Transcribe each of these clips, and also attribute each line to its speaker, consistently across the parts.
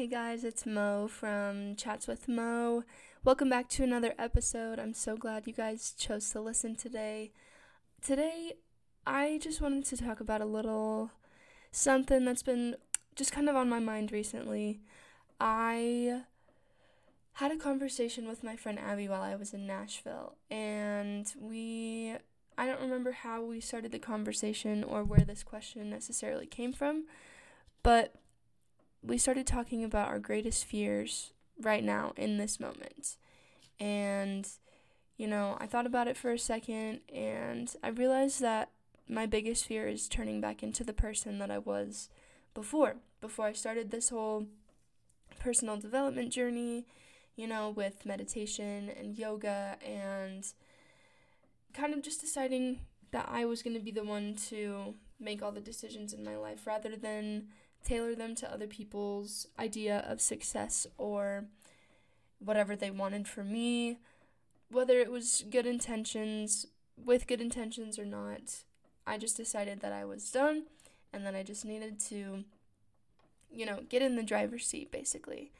Speaker 1: Hey guys, it's Mo from Chats with Mo. Welcome back to another episode. I'm so glad you guys chose to listen today. Today, I just wanted to talk about a little something that's been just kind of on my mind recently. I had a conversation with my friend Abby while I was in Nashville, and we I don't remember how we started the conversation or where this question necessarily came from, but we started talking about our greatest fears right now in this moment. And, you know, I thought about it for a second and I realized that my biggest fear is turning back into the person that I was before, before I started this whole personal development journey, you know, with meditation and yoga and kind of just deciding that I was going to be the one to make all the decisions in my life rather than tailor them to other people's idea of success or whatever they wanted for me, whether it was good intentions, with good intentions or not. I just decided that I was done and that I just needed to, you know, get in the driver's seat basically.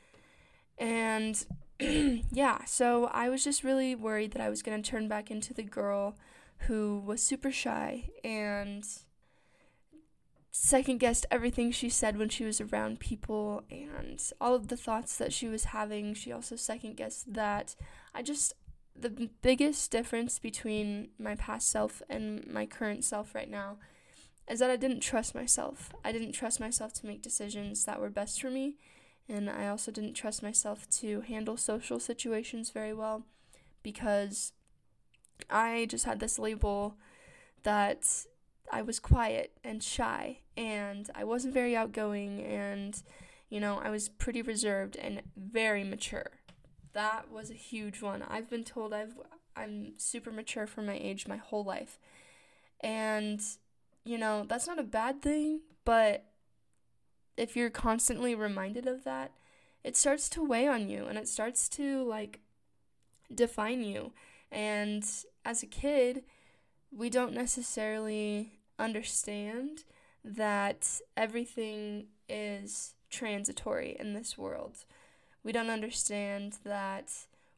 Speaker 1: And yeah, so I was just really worried that I was going to turn back into the girl who was super shy and second guessed everything she said when she was around people and all of the thoughts that she was having. She also second guessed that I just the biggest difference between my past self and my current self right now is that I didn't trust myself. I didn't trust myself to make decisions that were best for me, and I also didn't trust myself to handle social situations very well because I just had this label that I was quiet and shy and I wasn't very outgoing and you know, I was pretty reserved and very mature. That was a huge one. I've been told I've I'm super mature for my age my whole life. And you know, that's not a bad thing, but if you're constantly reminded of that, it starts to weigh on you and it starts to like define you. And as a kid, we don't necessarily understand that everything is transitory in this world. We don't understand that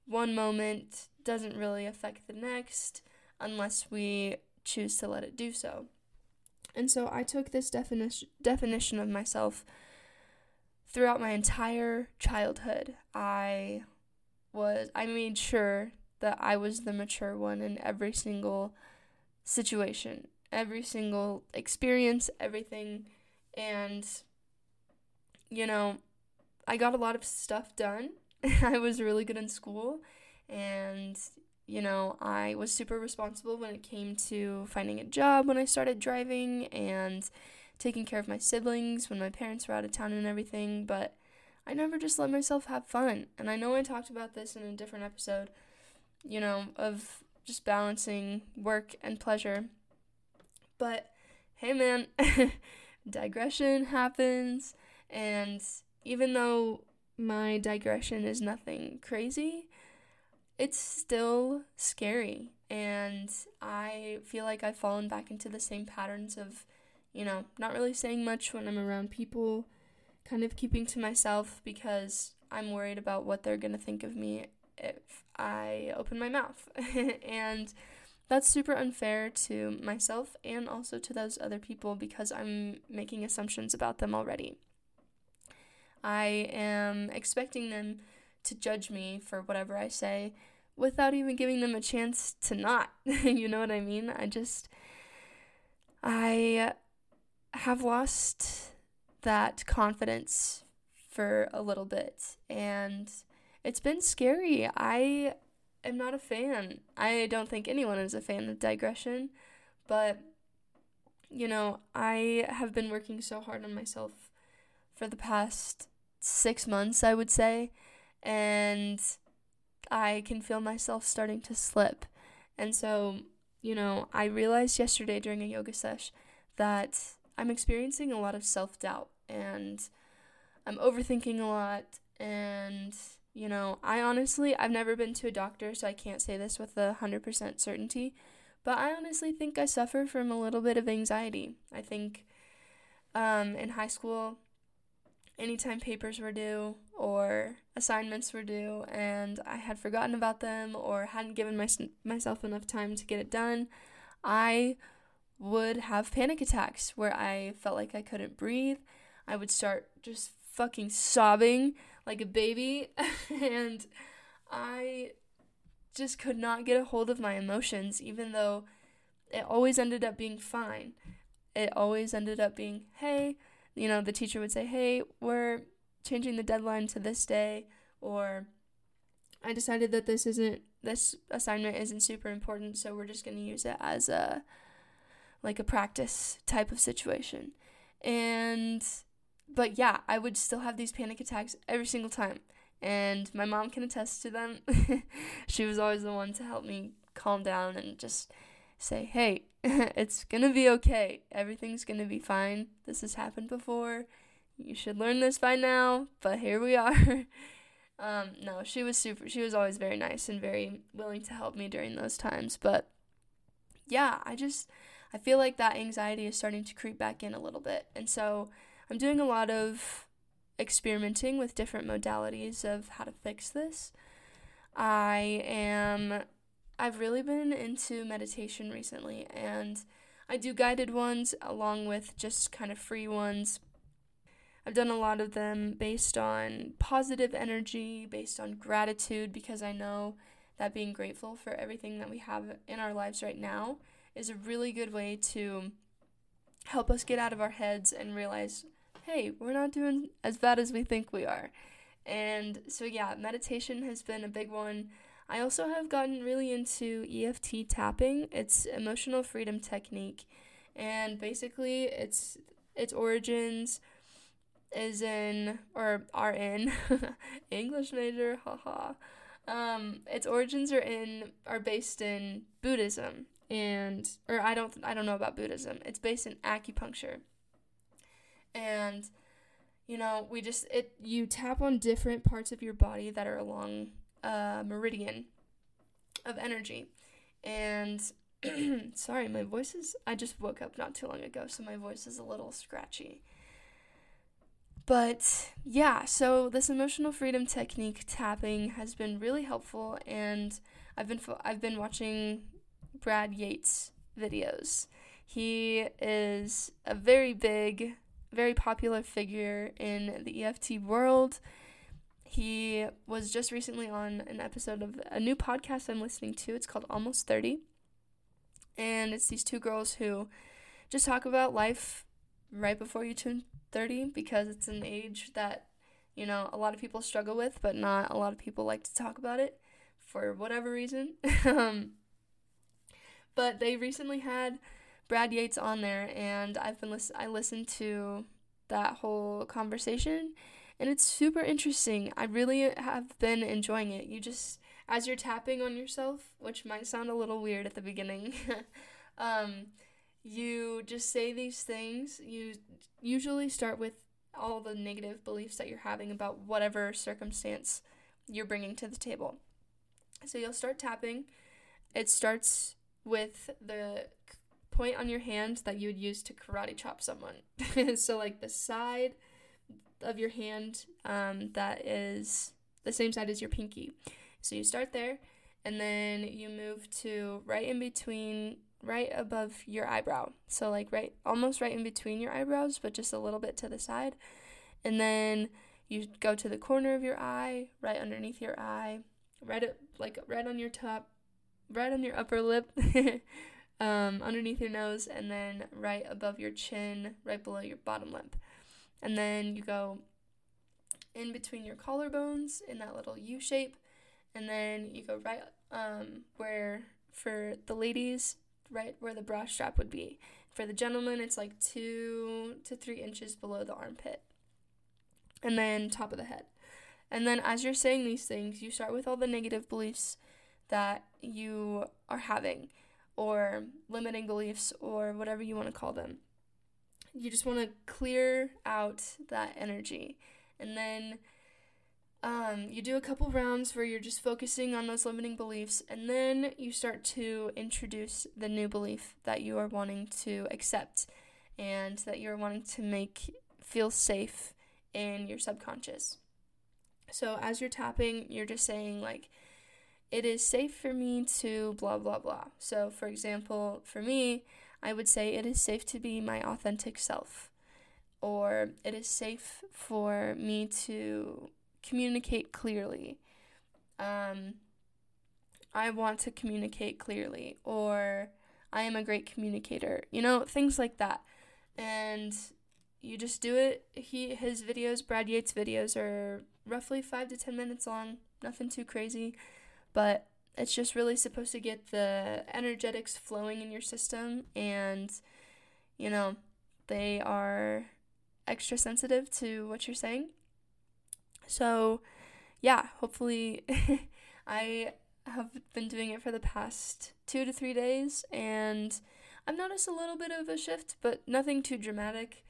Speaker 1: one moment doesn't really affect the next unless we choose to let it do so. And so I took this definition definition of myself throughout my entire childhood. I was I made sure that I was the mature one in every single situation every single experience, everything. And, you know, I got a lot of stuff done. I was really good in school. And, you know, I was super responsible when it came to finding a job when I started driving and taking care of my siblings when my parents were out of town and everything. But I never just let myself have fun. And I know I talked about this in a different episode, you know, of just balancing work and pleasure. But hey, man, digression happens, and even though my digression is nothing crazy, it's still scary. And I feel like I've fallen back into the same patterns of, you know, not really saying much when I'm around people, kind of keeping to myself because I'm worried about what they're going to think of me if I open my mouth. and that's super unfair to myself and also to those other people because I'm making assumptions about them already. I am expecting them to judge me for whatever I say without even giving them a chance to not. you know what I mean? I just I have lost that confidence for a little bit and it's been scary. I am not a fan. I don't think anyone is a fan of digression, but you know, I have been working so hard on myself for the past six months, I would say, and I can feel myself starting to slip. And so, you know, I realized yesterday during a yoga sesh that I'm experiencing a lot of self doubt and I'm overthinking a lot and you know, I honestly, I've never been to a doctor, so I can't say this with a 100% certainty, but I honestly think I suffer from a little bit of anxiety. I think um, in high school, anytime papers were due or assignments were due and I had forgotten about them or hadn't given my, myself enough time to get it done, I would have panic attacks where I felt like I couldn't breathe. I would start just fucking sobbing like a baby and I just could not get a hold of my emotions even though it always ended up being fine. It always ended up being, "Hey, you know, the teacher would say, "Hey, we're changing the deadline to this day," or I decided that this isn't this assignment isn't super important, so we're just going to use it as a like a practice type of situation. And but yeah, I would still have these panic attacks every single time. And my mom can attest to them. she was always the one to help me calm down and just say, hey, it's gonna be okay. Everything's gonna be fine. This has happened before. You should learn this by now, but here we are. um, no, she was super, she was always very nice and very willing to help me during those times. But yeah, I just, I feel like that anxiety is starting to creep back in a little bit. And so I'm doing a lot of experimenting with different modalities of how to fix this. I am I've really been into meditation recently and I do guided ones along with just kind of free ones. I've done a lot of them based on positive energy, based on gratitude, because I know that being grateful for everything that we have in our lives right now is a really good way to help us get out of our heads and realize, hey, we're not doing as bad as we think we are. And so, yeah, meditation has been a big one. I also have gotten really into EFT tapping. It's emotional freedom technique, and basically, its its origins is in or are in English major, haha. Um, its origins are in are based in Buddhism and or I don't I don't know about Buddhism. It's based in acupuncture. And you know, we just it you tap on different parts of your body that are along uh, meridian of energy. And sorry, my voice is. I just woke up not too long ago, so my voice is a little scratchy. But yeah, so this emotional freedom technique tapping has been really helpful, and I've been fo- I've been watching Brad Yates videos. He is a very big, very popular figure in the EFT world. He was just recently on an episode of a new podcast I'm listening to. It's called Almost 30. And it's these two girls who just talk about life right before you turn 30 because it's an age that, you know, a lot of people struggle with, but not a lot of people like to talk about it for whatever reason. um, but they recently had Brad Yates on there, and I've been listen- I listened to that whole conversation and it's super interesting. I really have been enjoying it. You just, as you're tapping on yourself, which might sound a little weird at the beginning, um, you just say these things. You usually start with all the negative beliefs that you're having about whatever circumstance you're bringing to the table. So you'll start tapping. It starts with the point on your hand that you would use to karate chop someone. so, like the side of your hand um, that is the same side as your pinky. So you start there, and then you move to right in between, right above your eyebrow. So, like, right, almost right in between your eyebrows, but just a little bit to the side. And then you go to the corner of your eye, right underneath your eye, right like right on your top, right on your upper lip, um, underneath your nose, and then right above your chin, right below your bottom lip and then you go in between your collarbones in that little U shape, and then you go right um, where for the ladies, right where the bra strap would be. For the gentleman, it's like two to three inches below the armpit, and then top of the head. And then as you're saying these things, you start with all the negative beliefs that you are having, or limiting beliefs, or whatever you want to call them you just want to clear out that energy. And then um, you do a couple rounds where you're just focusing on those limiting beliefs, and then you start to introduce the new belief that you are wanting to accept and that you're wanting to make feel safe in your subconscious. So as you're tapping, you're just saying, like, it is safe for me to blah, blah, blah. So, for example, for me, I would say it is safe to be my authentic self, or it is safe for me to communicate clearly. Um, I want to communicate clearly, or I am a great communicator. You know, things like that. And you just do it. He his videos, Brad Yates videos are roughly 5 to 10 minutes long. Nothing too crazy, but it's just really supposed to get the energetics flowing in your system and you know, they are extra sensitive to what you're saying. So, yeah, hopefully I have been doing it for the past two to three days, and I've noticed a little bit of a shift, but nothing too dramatic.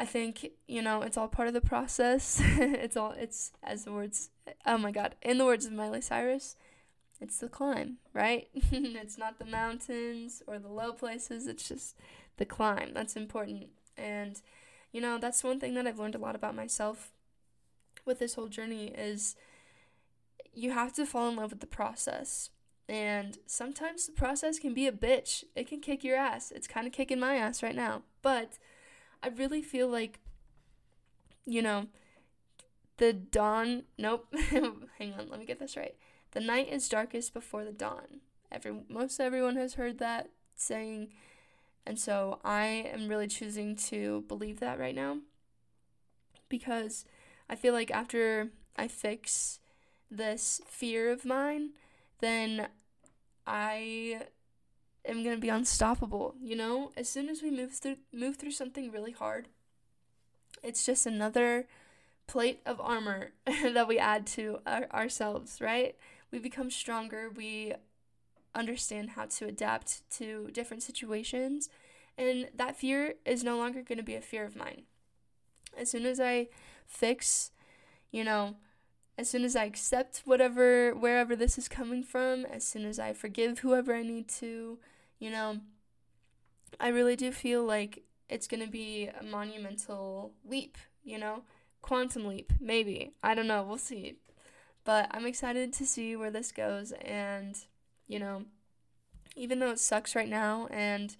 Speaker 1: I think, you know, it's all part of the process. it's all, it's, as the words, oh my god, in the words of Miley Cyrus, it's the climb, right? it's not the mountains or the low places, it's just the climb. That's important. And, you know, that's one thing that I've learned a lot about myself with this whole journey is you have to fall in love with the process. And sometimes the process can be a bitch. It can kick your ass. It's kind of kicking my ass right now. But I really feel like, you know, the dawn. Nope. Hang on. Let me get this right. The night is darkest before the dawn. Every most everyone has heard that saying, and so I am really choosing to believe that right now because I feel like after I fix this fear of mine, then I am to be unstoppable, you know? As soon as we move through move through something really hard, it's just another plate of armor that we add to our, ourselves, right? We become stronger, we understand how to adapt to different situations, and that fear is no longer to be a fear of mine. As soon as I fix, you know, as soon as I accept whatever, wherever this is coming from, as soon as I forgive whoever I need to, you know, I really do feel like it's going to be a monumental leap, you know? Quantum leap, maybe. I don't know. We'll see. But I'm excited to see where this goes. And, you know, even though it sucks right now and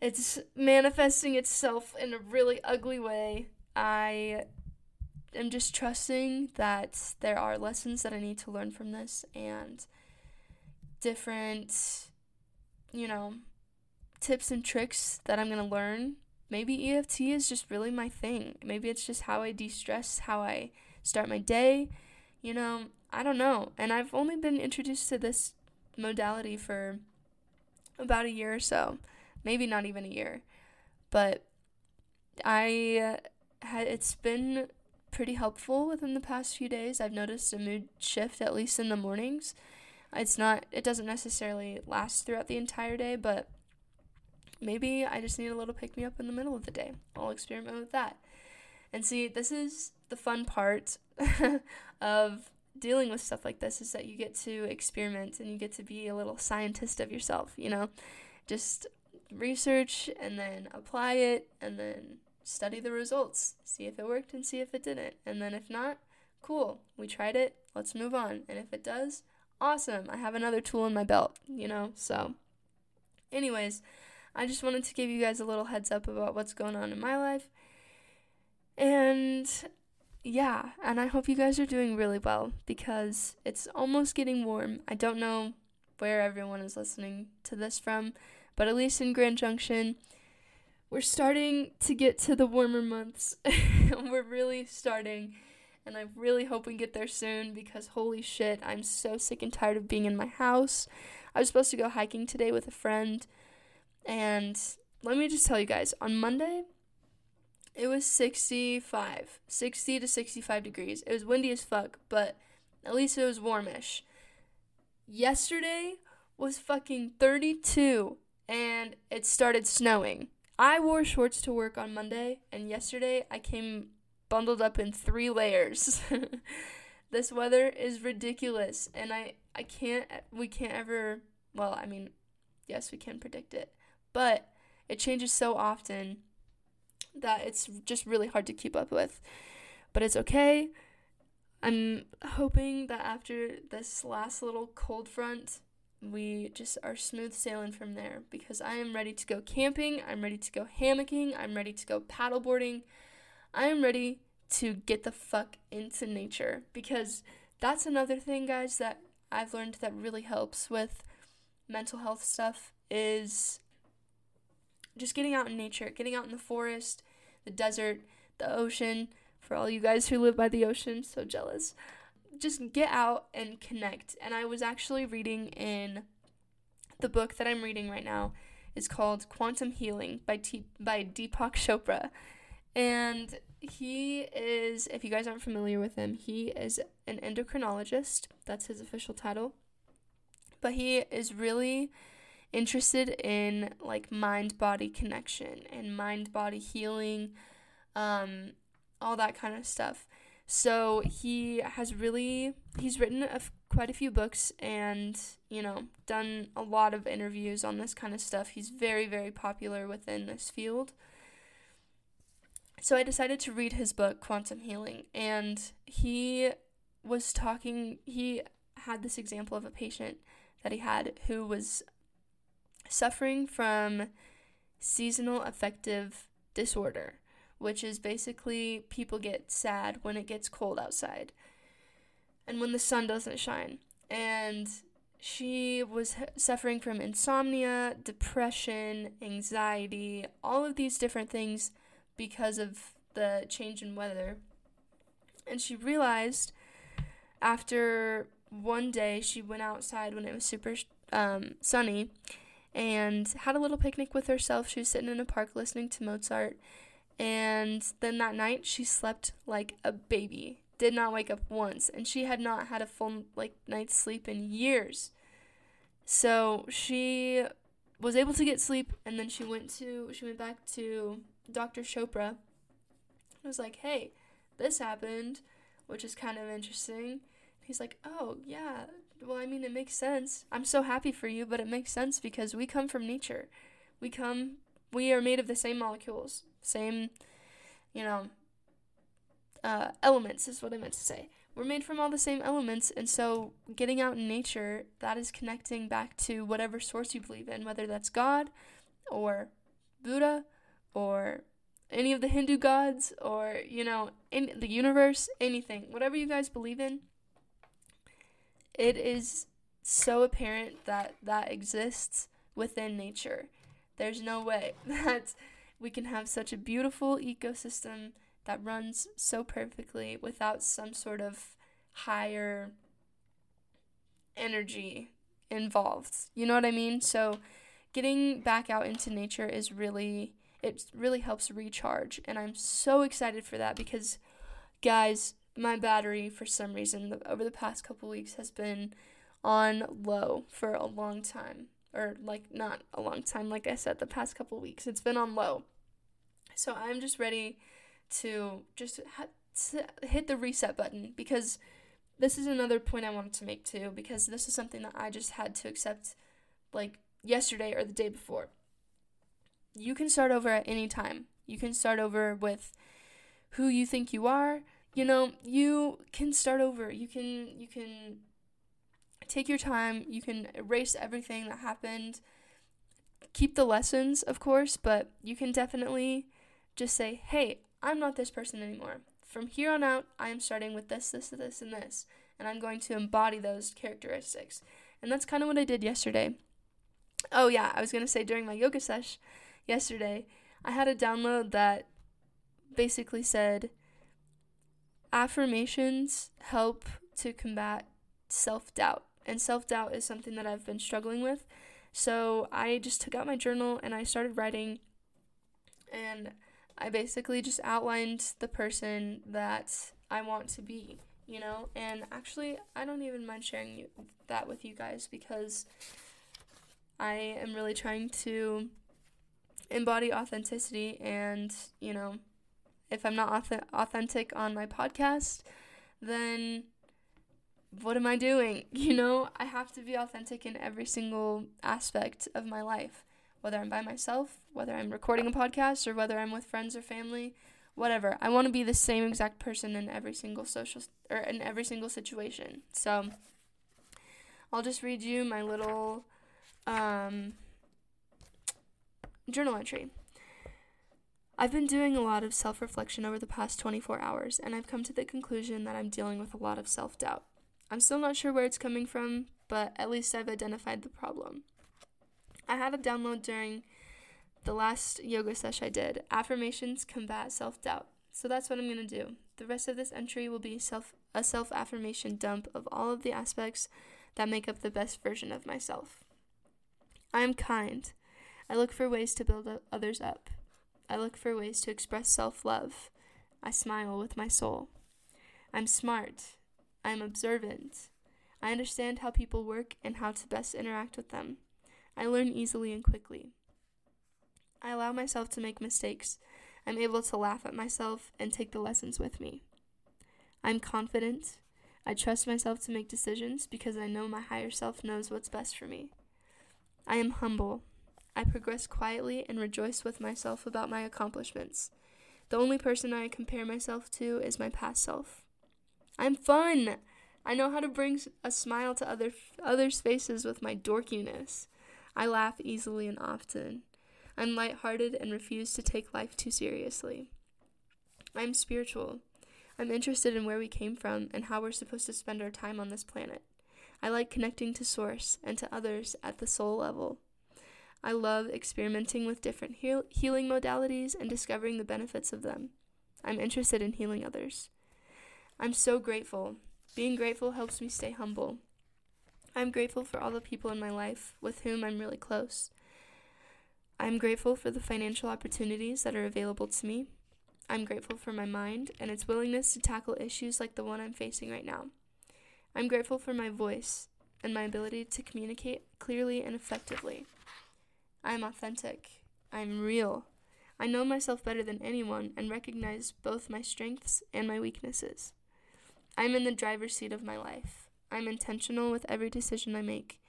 Speaker 1: it's manifesting itself in a really ugly way, I am just trusting that there are lessons that I need to learn from this and different, you know, tips and tricks that I'm going to learn. Maybe EFT is just really my thing. Maybe it's just how I de stress, how I start my day. You know, I don't know. And I've only been introduced to this modality for about a year or so. Maybe not even a year. But I uh, had it's been pretty helpful within the past few days. I've noticed a mood shift, at least in the mornings. It's not, it doesn't necessarily last throughout the entire day, but maybe I just need a little pick me up in the middle of the day. I'll experiment with that. And see, this is the fun part of dealing with stuff like this is that you get to experiment and you get to be a little scientist of yourself, you know? Just research and then apply it and then study the results, see if it worked and see if it didn't. And then if not, cool, we tried it, let's move on. And if it does, awesome, I have another tool in my belt, you know? So, anyways, I just wanted to give you guys a little heads up about what's going on in my life. And yeah, and I hope you guys are doing really well because it's almost getting warm. I don't know where everyone is listening to this from, but at least in Grand Junction, we're starting to get to the warmer months. we're really starting. And I really hope we get there soon because holy shit, I'm so sick and tired of being in my house. I was supposed to go hiking today with a friend. And let me just tell you guys on Monday, it was 65, 60 to 65 degrees. It was windy as fuck, but at least it was warmish. Yesterday was fucking 32 and it started snowing. I wore shorts to work on Monday, and yesterday I came bundled up in three layers. this weather is ridiculous, and I I can't we can't ever well, I mean, yes, we can predict it, but it changes so often. that it's just really hard to keep up with. But it's okay. I'm hoping that after this last little cold front, we just are smooth sailing from there because I am ready to go camping, I'm ready to go hammocking, I'm ready to go paddleboarding. I am ready to get the fuck into nature because that's another thing guys that I've learned that really helps with mental health stuff is just getting out in nature, getting out in the forest, the desert, the ocean. For all you guys who live by the ocean, so jealous. Just get out and connect. And I was actually reading in the book that I'm reading right now is called Quantum Healing by T- by Deepak Chopra. And he is, if you guys aren't familiar with him, he is an endocrinologist. That's his official title. But he is really interested in like mind body connection and mind body healing, um, all that kind of stuff. So he has really he's written a f- quite a few books and you know done a lot of interviews on this kind of stuff. He's very very popular within this field. So I decided to read his book Quantum Healing and he was talking he had this example of a patient that he had who was suffering from seasonal affective disorder, which is basically people get sad when it gets cold outside and when the sun doesn't shine. And she was suffering from insomnia, depression, anxiety, all of these different things because of the change in weather. And she realized after one day she went outside when it was super um, sunny and had a little picnic with herself. She was sitting in a park listening to Mozart. And then that night, she slept like a baby. Did not wake up once. And she had not had a full like night's sleep in years. So she was able to get sleep and then she went to she went back to Dr. Chopra. I was like, "Hey, this happened," which is kind of interesting. He's like, "Oh, yeah, well, I mean, it makes sense. I'm so happy for you, but it makes sense because we come from nature. We come, we are made of the same molecules, same, you know, uh, elements is what I meant to say. We're made from all the same elements, and so getting out in nature, that is connecting back to whatever source you believe in, whether that's God or Buddha or any of the Hindu gods or, you know, in the universe, anything, whatever you guys believe in, it is so apparent that that exists within nature. There's no way that we can have such a beautiful ecosystem that runs so perfectly without some sort of higher energy involved. You know what I mean? So getting back out into nature is really it really helps recharge and I'm so excited for that because guys, my battery for some reason over the past couple weeks has been on low for a long time or like not a long time like i said the past couple weeks it's been on low. So i'm just ready to just ha- hit the reset button because this is another point i wanted to make too because this is something that i just had to accept like yesterday or the day before you can start over at any time you can start over with who you think you are you know, you can start over. You can you can take your time. You can erase everything that happened. Keep the lessons, of course, but you can definitely just say, "Hey, I'm not this person anymore. From here on out, I am starting with this, this, this, and this, and I'm going to embody those characteristics." And that's kind of what I did yesterday. Oh yeah, I was gonna say during my yoga sesh yesterday, I had a download that basically said affirmations help to combat self doubt. And self doubt is something that I've been struggling with. So I just took out my journal and I started writing. And I basically just outlined the person that I want to be, you know? And actually, I don't even mind sharing that with you guys because I am really trying to embody authenticity and, you know, if I'm not auth- authentic on my podcast, then what am I doing? You know, I have to be authentic in every single aspect of my life, whether I'm by myself, whether I'm recording a podcast, or whether I'm with friends or family, whatever. I want to be the same exact person in every single social or in every single situation. So I'll just read you my little um, journal entry. I've been doing a lot of self reflection over the past 24 hours, and I've come to the conclusion that I'm dealing with a lot of self doubt. I'm still not sure where it's coming from, but at least I've identified the problem. I had a download during the last yoga session I did Affirmations Combat Self Doubt. So that's what I'm going to do. The rest of this entry will be self a self affirmation dump of all of the aspects that make up the best version of myself. I am kind. I look for ways to build others up. I look for ways to express self love. I smile with my soul. I'm smart. I am observant. I understand how people work and how to best interact with them. I learn easily and quickly. I allow myself to make mistakes. I'm able to laugh at myself and take the lessons with me. I'm confident. I trust myself to make decisions because I know my higher self knows what's best for me. I am humble. I progress quietly and rejoice with myself about my accomplishments. The only person I compare myself to is my past self. I'm fun. I know how to bring a smile to other others' faces with my dorkiness. I laugh easily and often. I'm lighthearted and refuse to take life too seriously. I'm spiritual. I'm interested in where we came from and how we're supposed to spend our time on this planet. I like connecting to Source and to others at the soul level. I love experimenting with different heal- healing modalities and discovering the benefits of them. I'm interested in healing others. I'm so grateful. Being grateful helps me stay humble. I'm grateful for all the people in my life with whom I'm really close. I'm grateful for the financial opportunities that are available to me. I'm grateful for my mind and its willingness to tackle issues like the one I'm facing right now. I'm grateful for my voice and my ability to communicate clearly and effectively. I'm authentic. I'm real. I know myself better than anyone and recognize both my strengths and my weaknesses. I'm in the driver's seat of my life. I'm intentional with every decision I make.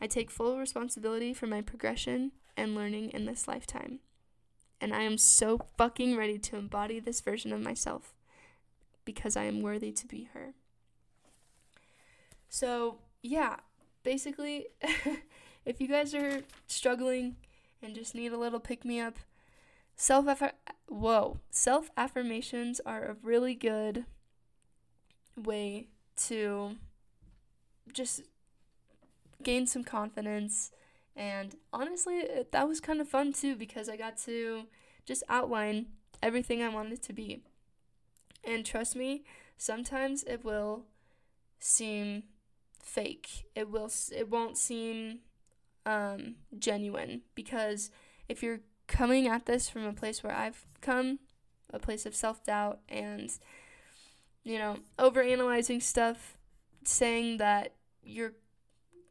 Speaker 1: I take full responsibility for my progression and learning in this lifetime. And I am so fucking ready to embody this version of myself because I am worthy to be her. So, yeah, basically, if you guys are struggling and just need a little pick me up, self whoa, self affirmations are a really good way to just gain some confidence. And honestly, that was kind of fun too because I got to just outline everything I wanted to be. And trust me, sometimes it will seem fake. It will it won't seem um, genuine. Because if you're coming at this from a place where I've come, a place of self doubt and you know over analyzing stuff, saying that you're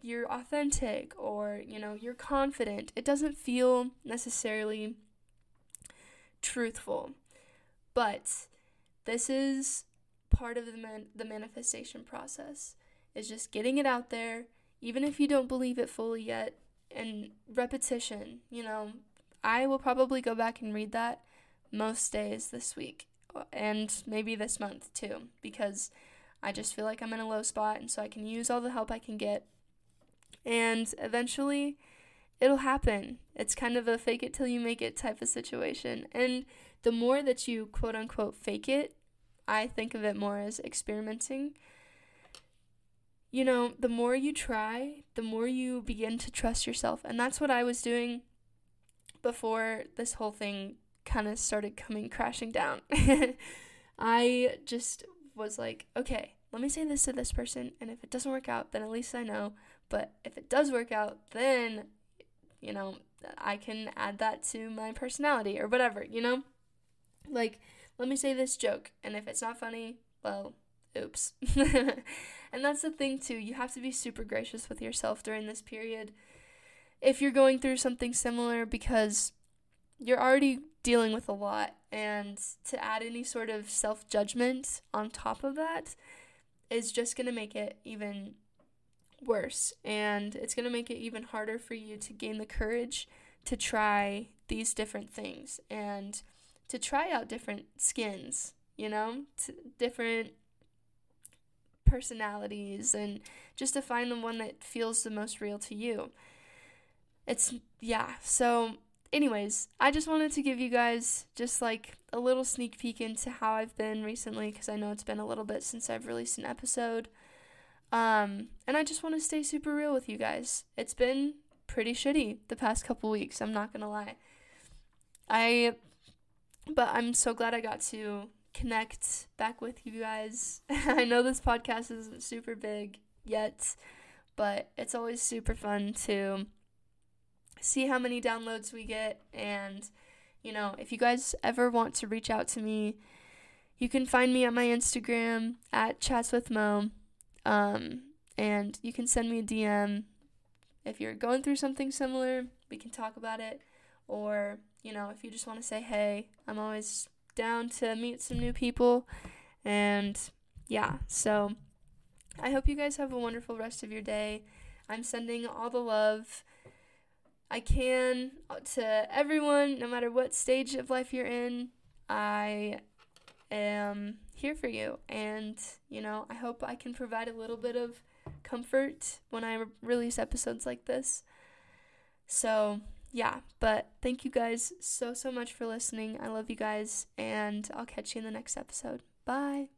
Speaker 1: you're authentic or you know you're confident, it doesn't feel necessarily truthful, but this is part of the man- the manifestation process is just getting it out there, even if you don't believe it fully yet, and repetition. You know, I will probably go back and read that most days this week uh, and maybe this month too, because I just feel like I'm in a low spot, and so I can use all the help I can get. And eventually, it'll happen. It's kind of a fake it till you make it type of situation. And the more that you quote unquote fake it, I think of it more as experimenting you know, the more you try, the more you begin to trust yourself. And that's what I was doing before this whole thing kind of started coming crashing down. I just was like, okay, let me say this to this person. And if it doesn't work out, then at least I know. But if it does work out, then, you know, I can add that to my personality or whatever, you know? Like, let me say this joke. And if it's not funny, well, oops. and that's the thing, too. You have to be super gracious with yourself during this period if you're going through something similar because you're already dealing with a lot. And to add any sort of self judgment on top of that is just going to make it even worse. And it's going to make it even harder for you to gain the courage to try these different things and to try out different skins, you know, different personalities and just to find the one that feels the most real to you. It's, yeah. So, anyways, I just wanted to give you guys just like a little sneak peek into how I've been recently because I know it's been a little bit since I've released an episode. Um, and I just want to stay super real with you guys. It's been pretty shitty the past couple weeks, I'm not going to lie. I but I'm so glad I got to connect back with you guys. I know this podcast isn't super big yet, but it's always super fun to see how many downloads we get. And, you know, if you guys ever want to reach out to me, you can find me on my Instagram at Chats with Mo. Um, and you can send me a DM. If you're going through something similar, we can talk about it. Or, you know, if you just want to say hey, I'm always down to meet some new people. And yeah, so I hope you guys have a wonderful rest of your day. I'm sending all the love I can uh, to everyone, no matter what stage of life you're in. I am here for you. And, you know, I hope I can provide a little bit of comfort when I re- release episodes like this. So, yeah, but thank you guys so, so much for listening. I love you guys, and I'll catch you in the next episode. Bye.